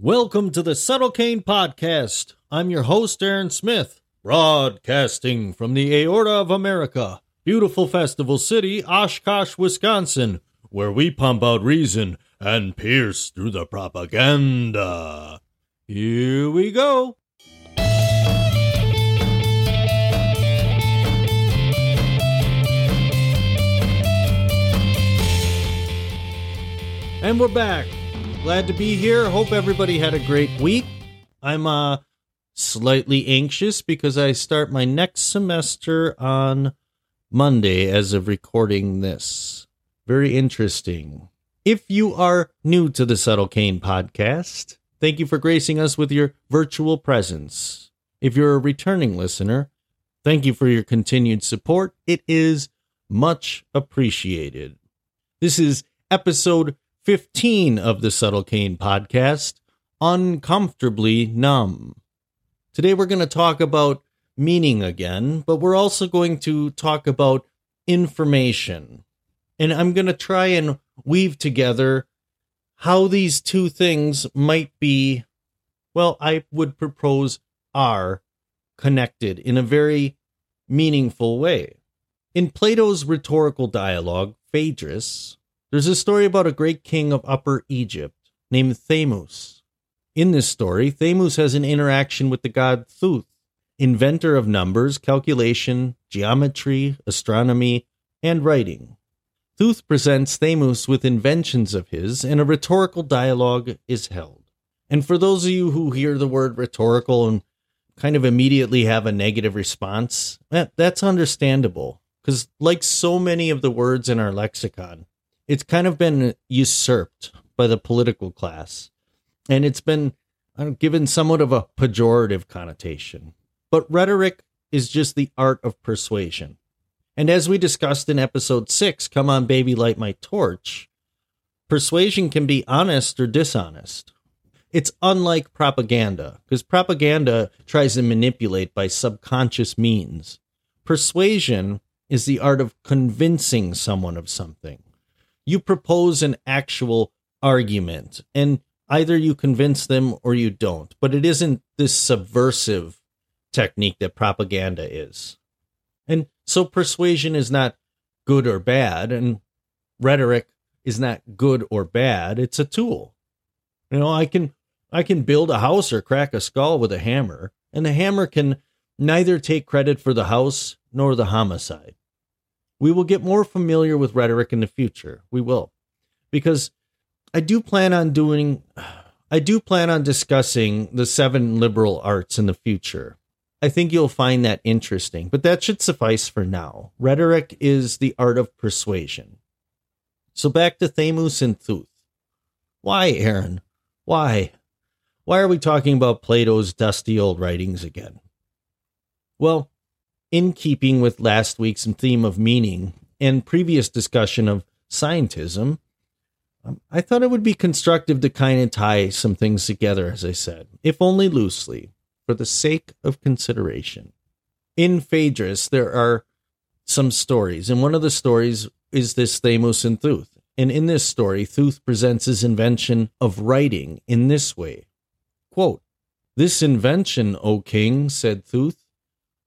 Welcome to the Subtle Cain Podcast. I'm your host, Aaron Smith, broadcasting from the Aorta of America, beautiful festival city, Oshkosh, Wisconsin, where we pump out reason and pierce through the propaganda. Here we go. And we're back. Glad to be here. Hope everybody had a great week. I'm uh slightly anxious because I start my next semester on Monday as of recording this. Very interesting. If you are new to the Subtle Cain podcast, thank you for gracing us with your virtual presence. If you're a returning listener, thank you for your continued support. It is much appreciated. This is episode 15 of the Subtle Cain podcast, Uncomfortably Numb. Today we're going to talk about meaning again, but we're also going to talk about information. And I'm going to try and weave together how these two things might be, well, I would propose are connected in a very meaningful way. In Plato's rhetorical dialogue, Phaedrus, there's a story about a great king of Upper Egypt named Thamus. In this story, Thamus has an interaction with the god Thoth, inventor of numbers, calculation, geometry, astronomy, and writing. Thoth presents Thamus with inventions of his, and a rhetorical dialogue is held. And for those of you who hear the word rhetorical and kind of immediately have a negative response, that, that's understandable. Because, like so many of the words in our lexicon, it's kind of been usurped by the political class and it's been given somewhat of a pejorative connotation. But rhetoric is just the art of persuasion. And as we discussed in episode 6, Come On Baby Light My Torch, persuasion can be honest or dishonest. It's unlike propaganda, because propaganda tries to manipulate by subconscious means. Persuasion is the art of convincing someone of something you propose an actual argument and either you convince them or you don't. But it isn't this subversive technique that propaganda is. And so persuasion is not good or bad and rhetoric is not good or bad. It's a tool. You know i can i can build a house or crack a skull with a hammer and the hammer can neither take credit for the house nor the homicide we will get more familiar with rhetoric in the future. We will. Because I do plan on doing I do plan on discussing the seven liberal arts in the future. I think you'll find that interesting, but that should suffice for now. Rhetoric is the art of persuasion. So back to Thamus and Theuth. Why, Aaron? Why? Why are we talking about Plato's dusty old writings again? Well, in keeping with last week's theme of meaning and previous discussion of scientism, um, I thought it would be constructive to kind of tie some things together, as I said, if only loosely, for the sake of consideration. In Phaedrus, there are some stories, and one of the stories is this Thamus and Theuth. And in this story, Theuth presents his invention of writing in this way Quote, This invention, O king, said Thoth,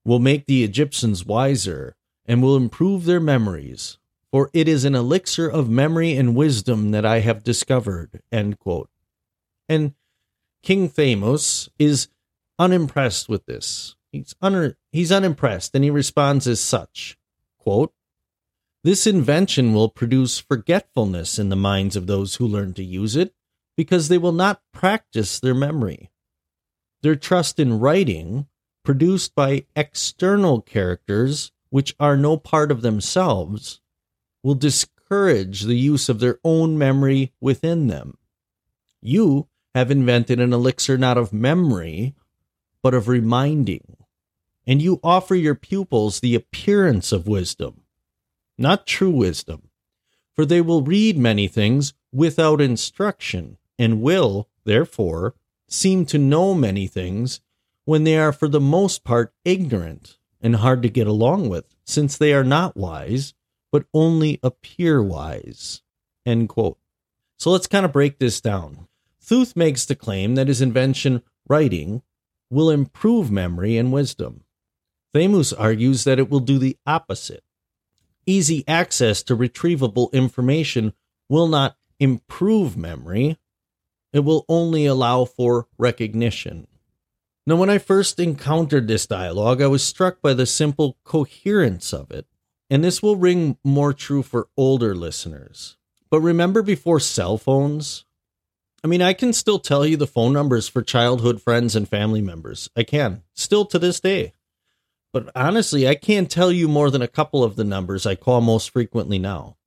will make the Egyptians wiser and will improve their memories, for it is an elixir of memory and wisdom that I have discovered. And King Thamus is unimpressed with this. He's, un- he's unimpressed, and he responds as such quote, This invention will produce forgetfulness in the minds of those who learn to use it, because they will not practice their memory. Their trust in writing produced by external characters which are no part of themselves will discourage the use of their own memory within them. You have invented an elixir not of memory, but of reminding. And you offer your pupils the appearance of wisdom, not true wisdom, for they will read many things without instruction, and will, therefore, seem to know many things when they are for the most part ignorant and hard to get along with, since they are not wise, but only appear wise. End quote. So let's kind of break this down. Theuth makes the claim that his invention, writing, will improve memory and wisdom. Thamus argues that it will do the opposite. Easy access to retrievable information will not improve memory, it will only allow for recognition. Now, when I first encountered this dialogue, I was struck by the simple coherence of it, and this will ring more true for older listeners. But remember before cell phones? I mean, I can still tell you the phone numbers for childhood friends and family members. I can, still to this day. But honestly, I can't tell you more than a couple of the numbers I call most frequently now.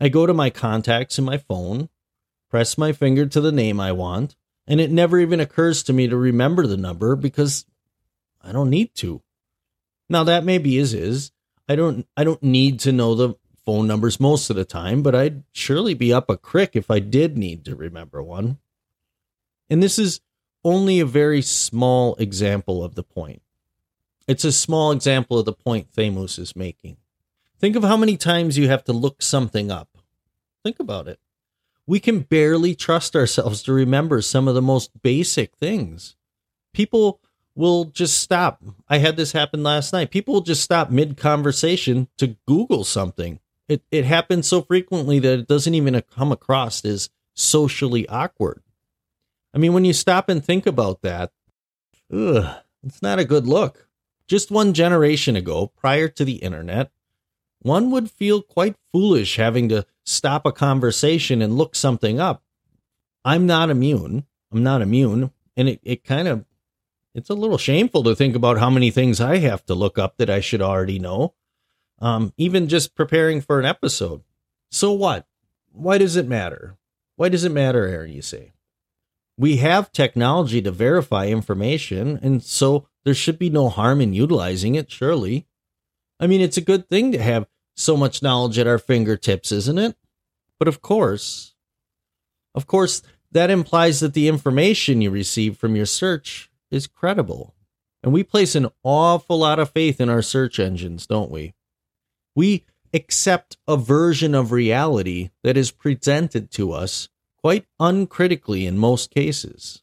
I go to my contacts in my phone, press my finger to the name I want, and it never even occurs to me to remember the number because I don't need to. Now that maybe is is. I don't I don't need to know the phone numbers most of the time, but I'd surely be up a crick if I did need to remember one. And this is only a very small example of the point. It's a small example of the point Thamus is making. Think of how many times you have to look something up. Think about it. We can barely trust ourselves to remember some of the most basic things. People will just stop. I had this happen last night. People will just stop mid conversation to Google something. It it happens so frequently that it doesn't even come across as socially awkward. I mean, when you stop and think about that, ugh, it's not a good look. Just one generation ago, prior to the internet, one would feel quite foolish having to stop a conversation and look something up. I'm not immune. I'm not immune. And it, it kind of it's a little shameful to think about how many things I have to look up that I should already know um, even just preparing for an episode. So what? Why does it matter? Why does it matter, Aaron? You say we have technology to verify information, and so there should be no harm in utilizing it. Surely, I mean, it's a good thing to have so much knowledge at our fingertips, isn't it? But of course, of course, that implies that the information you receive from your search is credible. And we place an awful lot of faith in our search engines, don't we? We accept a version of reality that is presented to us quite uncritically in most cases.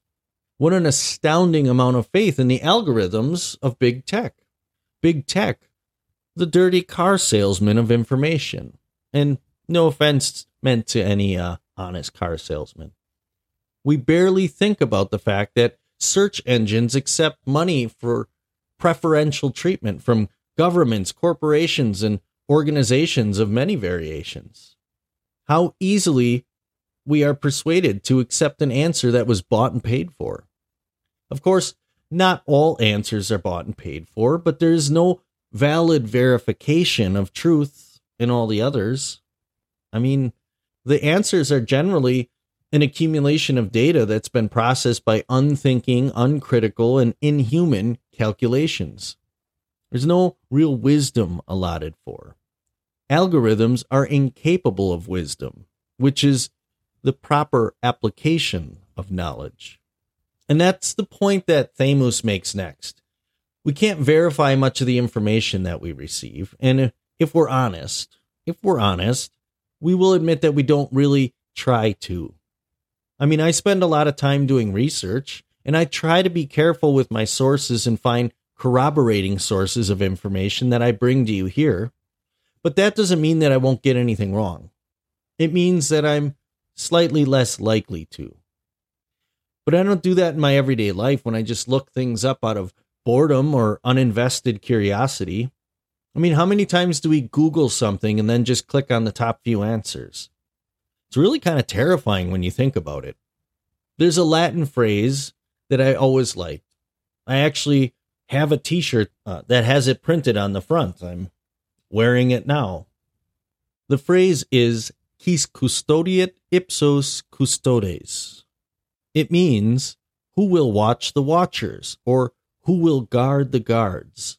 What an astounding amount of faith in the algorithms of big tech. Big tech, the dirty car salesman of information. And no offense meant to any uh, honest car salesman. We barely think about the fact that search engines accept money for preferential treatment from governments, corporations, and organizations of many variations. How easily we are persuaded to accept an answer that was bought and paid for. Of course, not all answers are bought and paid for, but there is no valid verification of truth in all the others. I mean, the answers are generally an accumulation of data that's been processed by unthinking, uncritical, and inhuman calculations. There's no real wisdom allotted for algorithms are incapable of wisdom, which is the proper application of knowledge. And that's the point that Thamus makes next. We can't verify much of the information that we receive. And if we're honest, if we're honest, we will admit that we don't really try to. I mean, I spend a lot of time doing research, and I try to be careful with my sources and find corroborating sources of information that I bring to you here. But that doesn't mean that I won't get anything wrong. It means that I'm slightly less likely to. But I don't do that in my everyday life when I just look things up out of boredom or uninvested curiosity. I mean, how many times do we Google something and then just click on the top few answers? It's really kind of terrifying when you think about it. There's a Latin phrase that I always liked. I actually have a t shirt uh, that has it printed on the front. I'm wearing it now. The phrase is quis custodiet ipsos custodes. It means who will watch the watchers or who will guard the guards.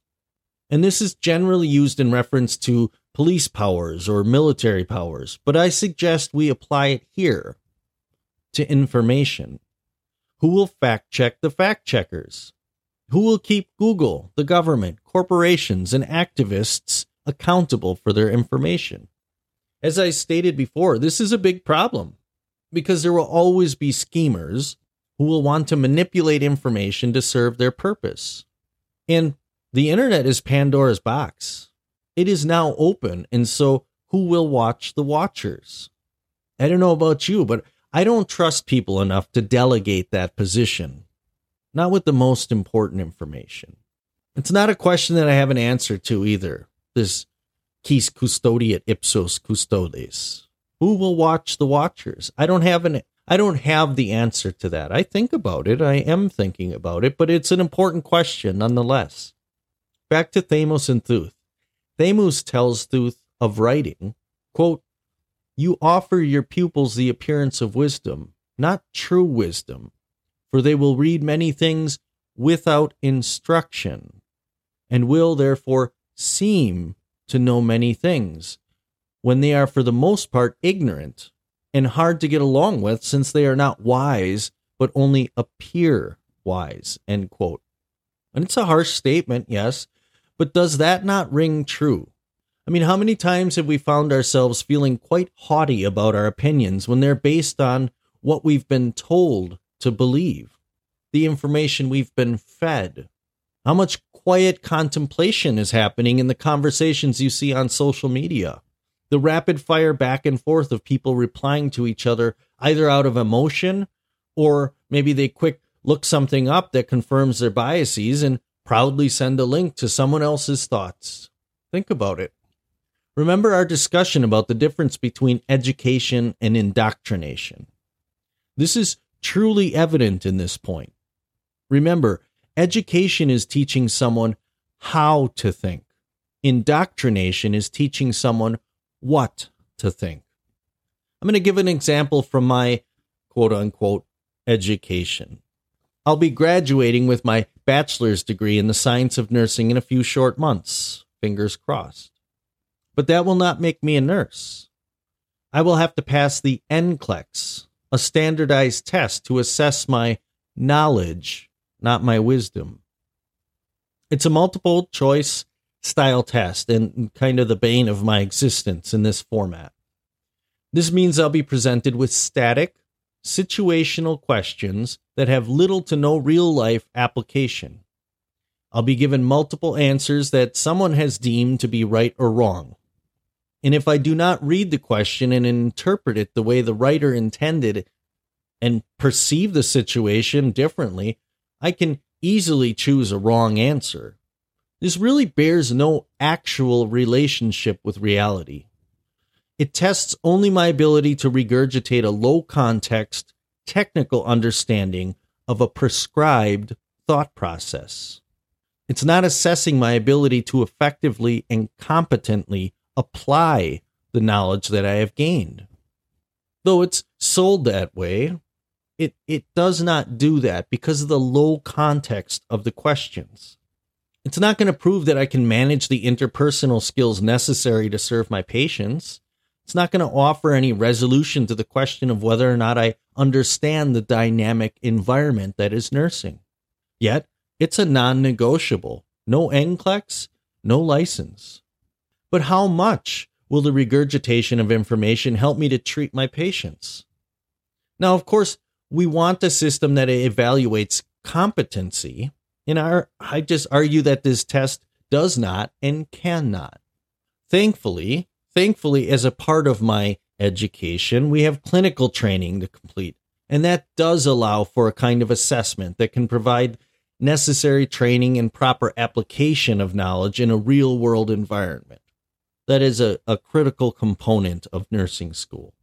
And this is generally used in reference to police powers or military powers, but I suggest we apply it here to information. Who will fact check the fact checkers? Who will keep Google, the government, corporations, and activists accountable for their information. As I stated before, this is a big problem. because there will always be schemers who will want to manipulate information to serve their purpose. And the internet is Pandora's box. It is now open, and so who will watch the watchers? I don't know about you, but I don't trust people enough to delegate that position. Not with the most important information. It's not a question that I have an answer to either. This quis custodiet ipsos custodes. Who will watch the watchers? I don't have an I don't have the answer to that. I think about it. I am thinking about it, but it's an important question nonetheless. Back to Thamus and Theuth. Thamus tells Theuth of writing, quote, You offer your pupils the appearance of wisdom, not true wisdom, for they will read many things without instruction, and will therefore seem to know many things, when they are for the most part ignorant and hard to get along with since they are not wise, but only appear wise. End quote. And it's a harsh statement, yes, but does that not ring true? I mean, how many times have we found ourselves feeling quite haughty about our opinions when they're based on what we've been told to believe, the information we've been fed? How much quiet contemplation is happening in the conversations you see on social media? The rapid fire back and forth of people replying to each other either out of emotion or maybe they quick look something up that confirms their biases and proudly send a link to someone else's thoughts. Think about it. Remember our discussion about the difference between education and indoctrination. This is truly evident in this point. Remember, education is teaching someone how to think. Indoctrination is teaching someone what to think. I'm going to give an example from my quote unquote education. I'll be graduating with my bachelor's degree in the science of nursing in a few short months, fingers crossed. But that will not make me a nurse. I will have to pass the NCLEX, a standardized test to assess my knowledge, not my wisdom. It's a multiple choice style test and kind of the bane of my existence in this format. This means I'll be presented with static, situational questions that have little to no real life application. I'll be given multiple answers that someone has deemed to be right or wrong. And if I do not read the question and interpret it the way the writer intended and perceive the situation differently, I can easily choose a wrong answer. This really bears no actual relationship with reality. It tests only my ability to regurgitate a low context, technical understanding of a prescribed thought process. It's not assessing my ability to effectively and competently apply the knowledge that I have gained. Though it's sold that way, it, it does not do that because of the low context of the questions. It's not going to prove that I can manage the interpersonal skills necessary to serve my patients. It's not going to offer any resolution to the question of whether or not I understand the dynamic environment that is nursing. Yet, it's a non negotiable. No NCLEX, no license. But how much will the regurgitation of information help me to treat my patients? Now, of course, we want a system that evaluates competency and our, I just argue that this test does not and cannot. Thankfully, thankfully, as a part of my education, we have clinical training to complete. And that does allow for a kind of assessment that can provide necessary training and proper application of knowledge in a real world environment. That is a, a critical component of nursing school.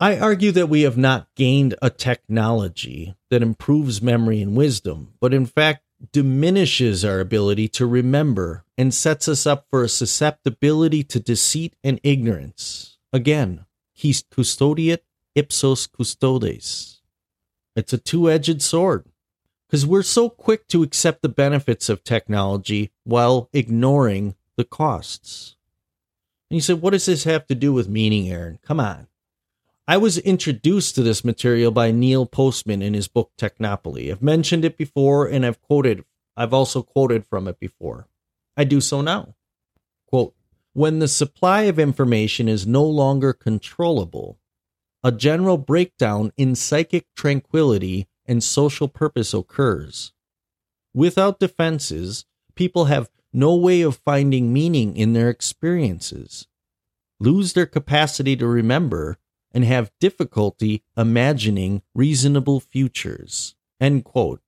I argue that we have not gained a technology that improves memory and wisdom, but in fact diminishes our ability to remember and sets us up for a susceptibility to deceit and ignorance. Again, quis custodiet ipsos custodes. It's a two edged sword because we're so quick to accept the benefits of technology while ignoring the costs. And you said, what does this have to do with meaning, Aaron? Come on. I was introduced to this material by Neil Postman in his book Technopoly. I've mentioned it before and I've quoted I've also quoted from it before. I do so now. Quote, when the supply of information is no longer controllable, a general breakdown in psychic tranquility and social purpose occurs. Without defenses, people have no way of finding meaning in their experiences, lose their capacity to remember, and have difficulty imagining reasonable futures. End quote.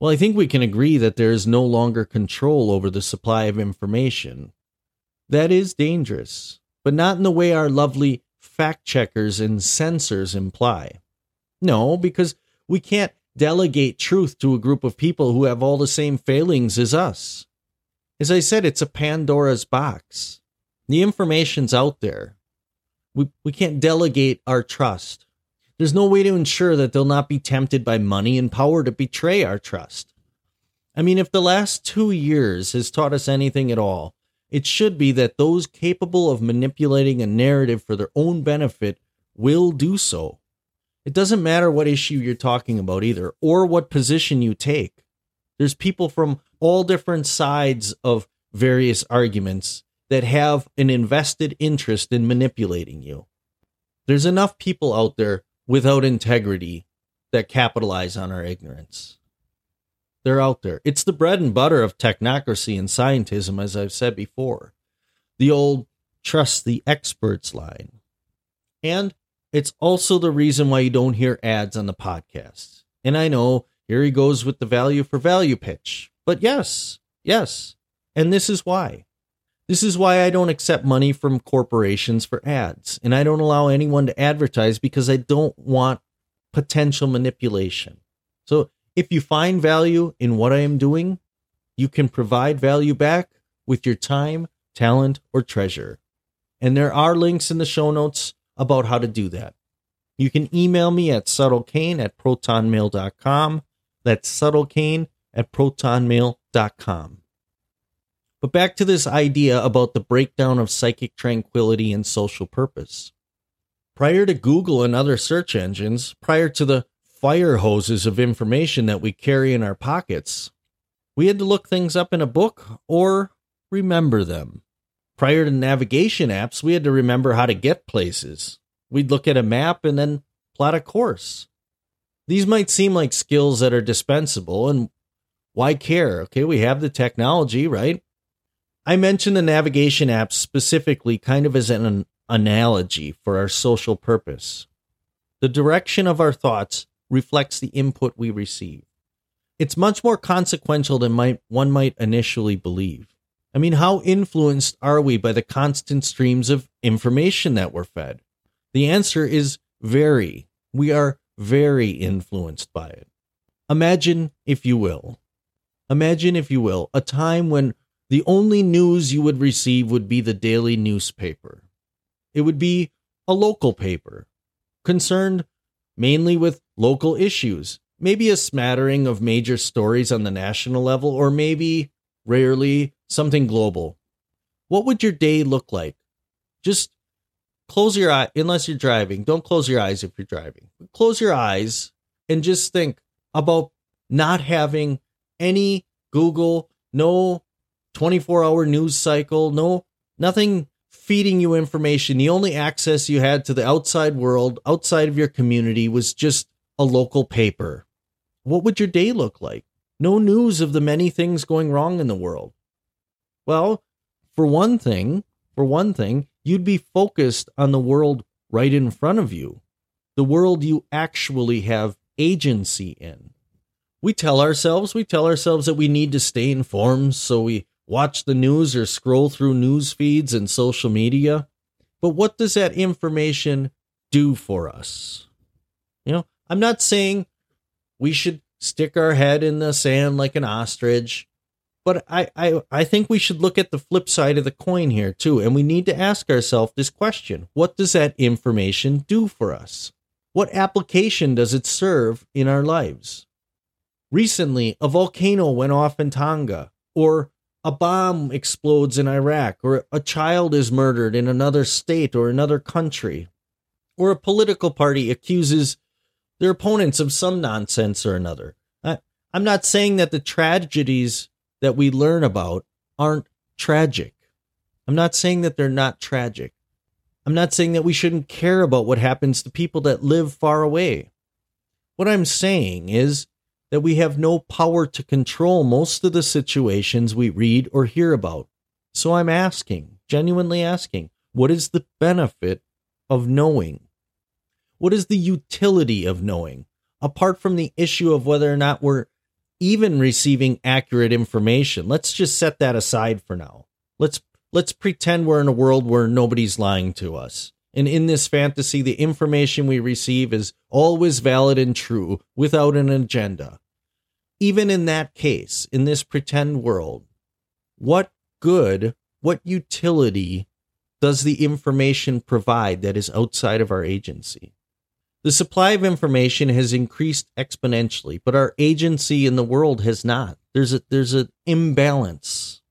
Well, I think we can agree that there is no longer control over the supply of information. That is dangerous, but not in the way our lovely fact checkers and censors imply. No, because we can't delegate truth to a group of people who have all the same failings as us. As I said, it's a Pandora's box. The information's out there. We, we can't delegate our trust. There's no way to ensure that they'll not be tempted by money and power to betray our trust. I mean, if the last two years has taught us anything at all, it should be that those capable of manipulating a narrative for their own benefit will do so. It doesn't matter what issue you're talking about either, or what position you take. There's people from all different sides of various arguments that have an invested interest in manipulating you. There's enough people out there without integrity that capitalize on our ignorance. They're out there. It's the bread and butter of technocracy and scientism, as I've said before. The old trust the experts line. And it's also the reason why you don't hear ads on the podcast. And I know here he goes with the value for value pitch. But yes, yes. And this is why. This is why I don't accept money from corporations for ads, and I don't allow anyone to advertise because I don't want potential manipulation. So if you find value in what I am doing, you can provide value back with your time, talent, or treasure. And there are links in the show notes about how to do that. You can email me at subtlecain at protonmail.com. That's subtlecain at protonmail.com. But back to this idea about the breakdown of psychic tranquility and social purpose. Prior to Google and other search engines, prior to the fire hoses of information that we carry in our pockets, we had to look things up in a book or remember them. Prior to navigation apps, we had to remember how to get places. We'd look at a map and then plot a course. These might seem like skills that are dispensable, and why care? Okay, we have the technology, right? I mentioned the navigation apps specifically kind of as an analogy for our social purpose. The direction of our thoughts reflects the input we receive. It's much more consequential than might, one might initially believe. I mean, how influenced are we by the constant streams of information that we're fed? The answer is very. We are very influenced by it. Imagine, if you will, imagine, if you will, a time when the only news you would receive would be the daily newspaper. It would be a local paper, concerned mainly with local issues, maybe a smattering of major stories on the national level, or maybe, rarely, something global. What would your day look like? Just close your eye, unless you're driving. Don't close your eyes if you're driving. Close your eyes and just think about not having any Google, no 24 hour news cycle, no, nothing feeding you information. The only access you had to the outside world, outside of your community, was just a local paper. What would your day look like? No news of the many things going wrong in the world. Well, for one thing, for one thing, you'd be focused on the world right in front of you, the world you actually have agency in. We tell ourselves, we tell ourselves that we need to stay informed, so we watch the news or scroll through news feeds and social media. But what does that information do for us? You know, I'm not saying we should stick our head in the sand like an ostrich, but I, I, I think we should look at the flip side of the coin here too. And we need to ask ourselves this question What does that information do for us? What application does it serve in our lives? Recently, a volcano went off in Tonga, or a bomb explodes in Iraq, or a child is murdered in another state or another country, or a political party accuses their opponents of some nonsense or another. I, I'm not saying that the tragedies that we learn about aren't tragic. I'm not saying that they're not tragic. I'm not saying that we shouldn't care about what happens to people that live far away. What I'm saying is that we have no power to control most of the situations we read or hear about. So I'm asking, genuinely asking, what is the benefit of knowing? What is the utility of knowing? Apart from the issue of whether or not we're even receiving accurate information. Let's just set that aside for now. Let's let's pretend we're in a world where nobody's lying to us. And in this fantasy, the information we receive is always valid and true without an agenda. Even in that case, in this pretend world, what good, what utility does the information provide that is outside of our agency? The supply of information has increased exponentially, but our agency in the world has not. There's a there's an imbalance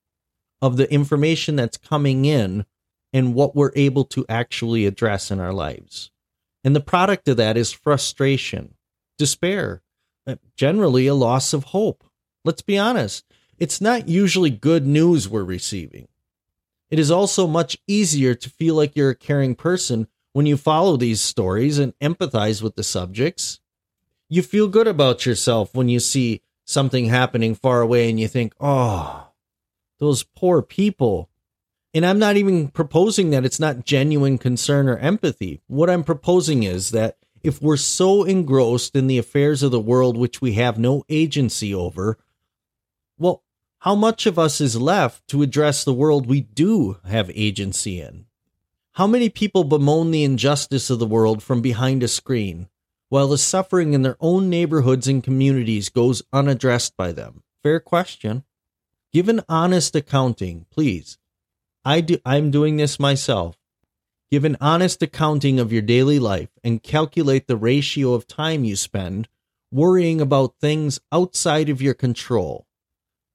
of the information that's coming in and what we're able to actually address in our lives. And the product of that is frustration, despair, Uh, generally a loss of hope. Let's be honest, it's not usually good news we're receiving. It is also much easier to feel like you're a caring person when you follow these stories and empathize with the subjects, you feel good about yourself when you see something happening far away and you think, oh, those poor people. And I'm not even proposing that it's not genuine concern or empathy. What I'm proposing is that if we're so engrossed in the affairs of the world which we have no agency over, well, how much of us is left to address the world we do have agency in? How many people bemoan the injustice of the world from behind a screen, while the suffering in their own neighborhoods and communities goes unaddressed by them? Fair question. Give an honest accounting, please. I do, I'm doing this myself. Give an honest accounting of your daily life and calculate the ratio of time you spend worrying about things outside of your control.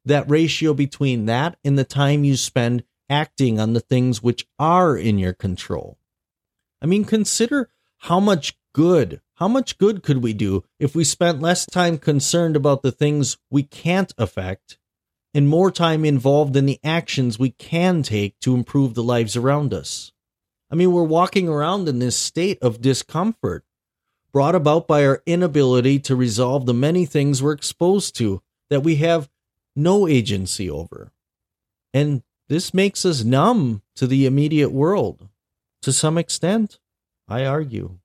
That ratio between that and the time you spend acting on the things which are in your control. I mean, consider how much good, how much good could we do if we spent less time concerned about the things we can't affect and more time involved in the actions we can take to improve the lives around us. I mean, we're walking around in this state of discomfort brought about by our inability to resolve the many things we're exposed to that we have no agency over. And this makes us numb to the immediate world. To some extent, I argue.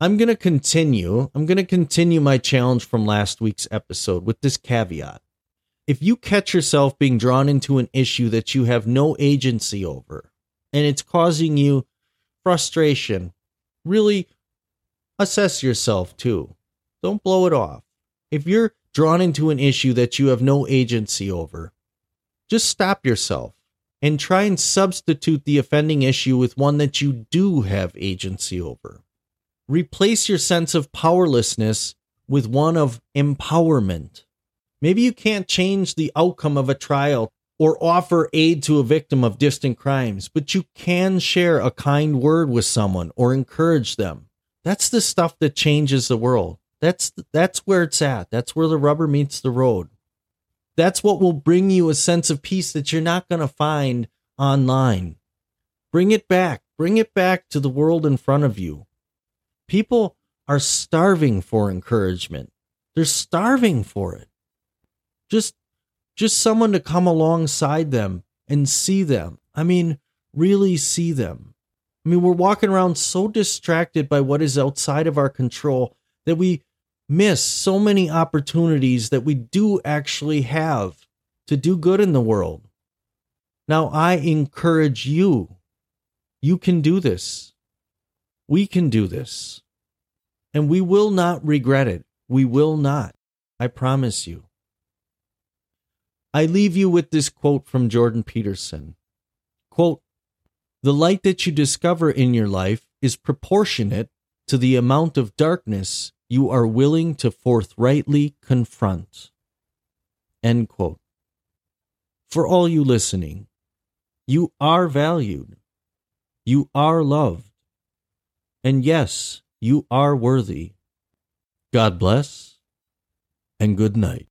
I'm going to continue. I'm going to continue my challenge from last week's episode with this caveat. If you catch yourself being drawn into an issue that you have no agency over and it's causing you frustration, really assess yourself too. Don't blow it off. If you're drawn into an issue that you have no agency over, just stop yourself and try and substitute the offending issue with one that you do have agency over. Replace your sense of powerlessness with one of empowerment. Maybe you can't change the outcome of a trial or offer aid to a victim of distant crimes, but you can share a kind word with someone or encourage them. That's the stuff that changes the world. That's that's where it's at. That's where the rubber meets the road. That's what will bring you a sense of peace that you're not going to find online. Bring it back. Bring it back to the world in front of you. People are starving for encouragement. They're starving for it. Just just someone to come alongside them and see them. I mean, really see them. I mean, we're walking around so distracted by what is outside of our control that we miss so many opportunities that we do actually have to do good in the world. Now, I encourage you. You can do this. We can do this. And we will not regret it. We will not. I promise you. I leave you with this quote from Jordan Peterson. Quote, the light that you discover in your life is proportionate to the amount of darkness you are willing to forthrightly confront. End quote. For all you listening, you are valued. You are loved. And yes, you are worthy. God bless and good night.